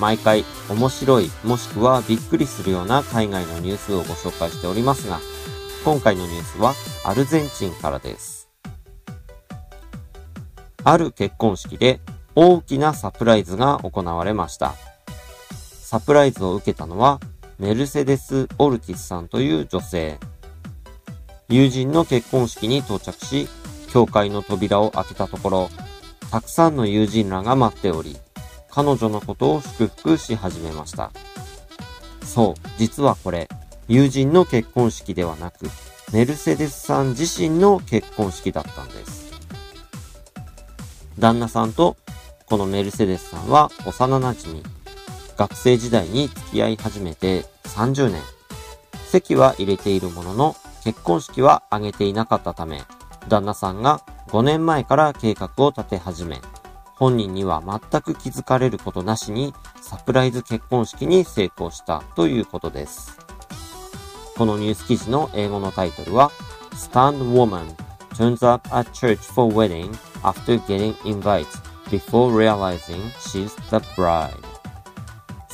毎回面白いもしくはびっくりするような海外のニュースをご紹介しておりますが、今回のニュースはアルゼンチンからです。ある結婚式で大きなサプライズが行われました。サプライズを受けたのはメルセデス・オルティスさんという女性。友人の結婚式に到着し、教会の扉を開けたところ、たくさんの友人らが待っており、彼女のことを祝福し始めました。そう、実はこれ、友人の結婚式ではなく、メルセデスさん自身の結婚式だったんです。旦那さんとこのメルセデスさんは幼馴染。学生時代に付き合い始めて30年。席は入れているものの、結婚式は挙げていなかったため、旦那さんが5年前から計画を立て始め、本人には全く気づかれることなしにサプライズ結婚式に成功したということです。このニュース記事の英語のタイトルは Stand Woman turns up at church for wedding after getting invites before realizing she's the bride.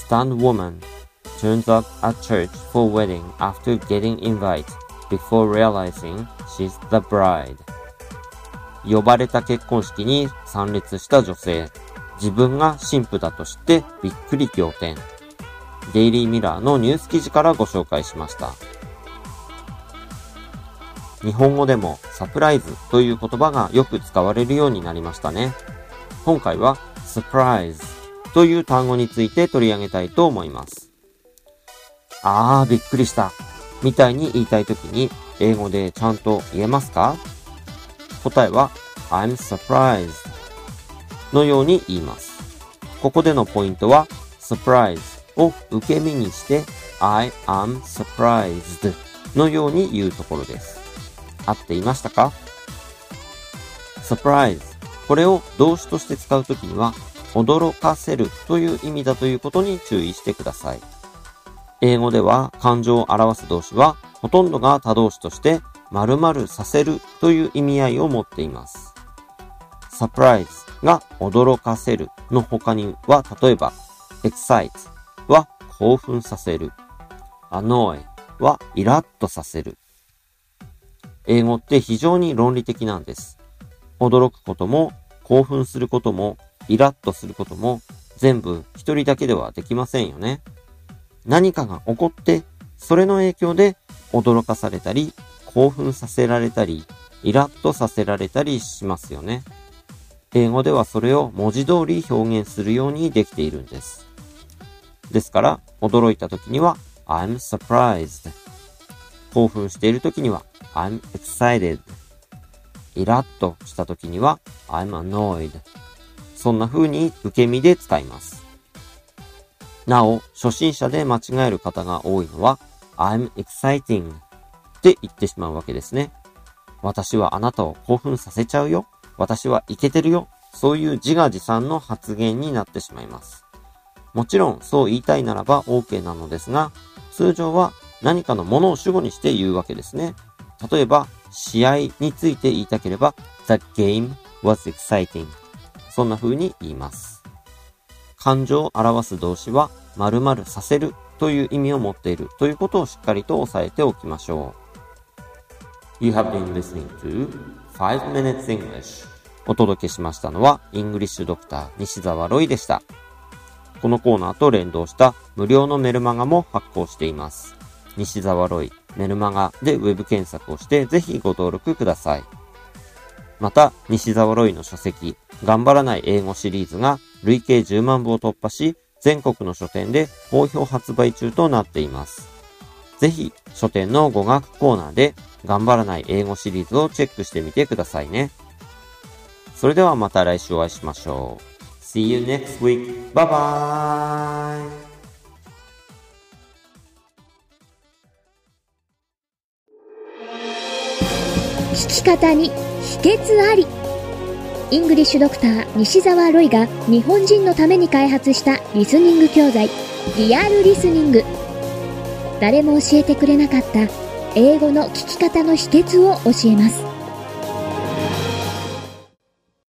Stunned woman turns up at church for wedding after getting invite before realizing she's the bride. 呼ばれた結婚式に参列した女性。自分が神父だと知ってびっくり仰天。デイリーミラーのニュース記事からご紹介しました。日本語でもサプライズという言葉がよく使われるようになりましたね。今回は surprise という単語について取り上げたいと思います。あー、びっくりした。みたいに言いたいときに英語でちゃんと言えますか？答えは I'm surprised のように言います。ここでのポイントは surprise を受け身にして I am surprised のように言うところです。合っていましたか ?surprise これを動詞として使うときには、驚かせるという意味だということに注意してください。英語では感情を表す動詞は、ほとんどが他動詞として、〇〇させるという意味合いを持っています。サプライズが驚かせるの他には、例えば、excite は興奮させる。annoy はイラッとさせる。英語って非常に論理的なんです。驚くことも、興奮することも、イラッとすることも、全部一人だけではできませんよね。何かが起こって、それの影響で驚かされたり、興奮させられたり、イラッとさせられたりしますよね。英語ではそれを文字通り表現するようにできているんです。ですから、驚いた時には I'm surprised。興奮している時には I'm excited。イラッとした時には I'm annoyed。そんな風に受け身で使います。なお、初心者で間違える方が多いのは I'm exciting って言ってしまうわけですね。私はあなたを興奮させちゃうよ。私はイケてるよ。そういう自画自賛の発言になってしまいます。もちろんそう言いたいならば OK なのですが、通常は何かのものを主語にして言うわけですね。例えば、試合について言いたければ、The game was exciting. そんな風に言います。感情を表す動詞は、〇〇させるという意味を持っているということをしっかりと押さえておきましょう。You have been listening to 5 Minutes English お届けしましたのは、イングリッシュドクター西澤ロイでした。このコーナーと連動した無料のメルマガも発行しています。西澤ロイメルマガでウェブ検索をしてぜひご登録ください。また、西沢ロイの書籍、頑張らない英語シリーズが累計10万部を突破し、全国の書店で好評発売中となっています。ぜひ、書店の語学コーナーで、頑張らない英語シリーズをチェックしてみてくださいね。それではまた来週お会いしましょう。See you next week. Bye bye. 聞き方に秘訣ありイングリッシュドクター西澤ロイが日本人のために開発したリスニング教材リアルリスニング誰も教えてくれなかった英語の聞き方の秘訣を教えます。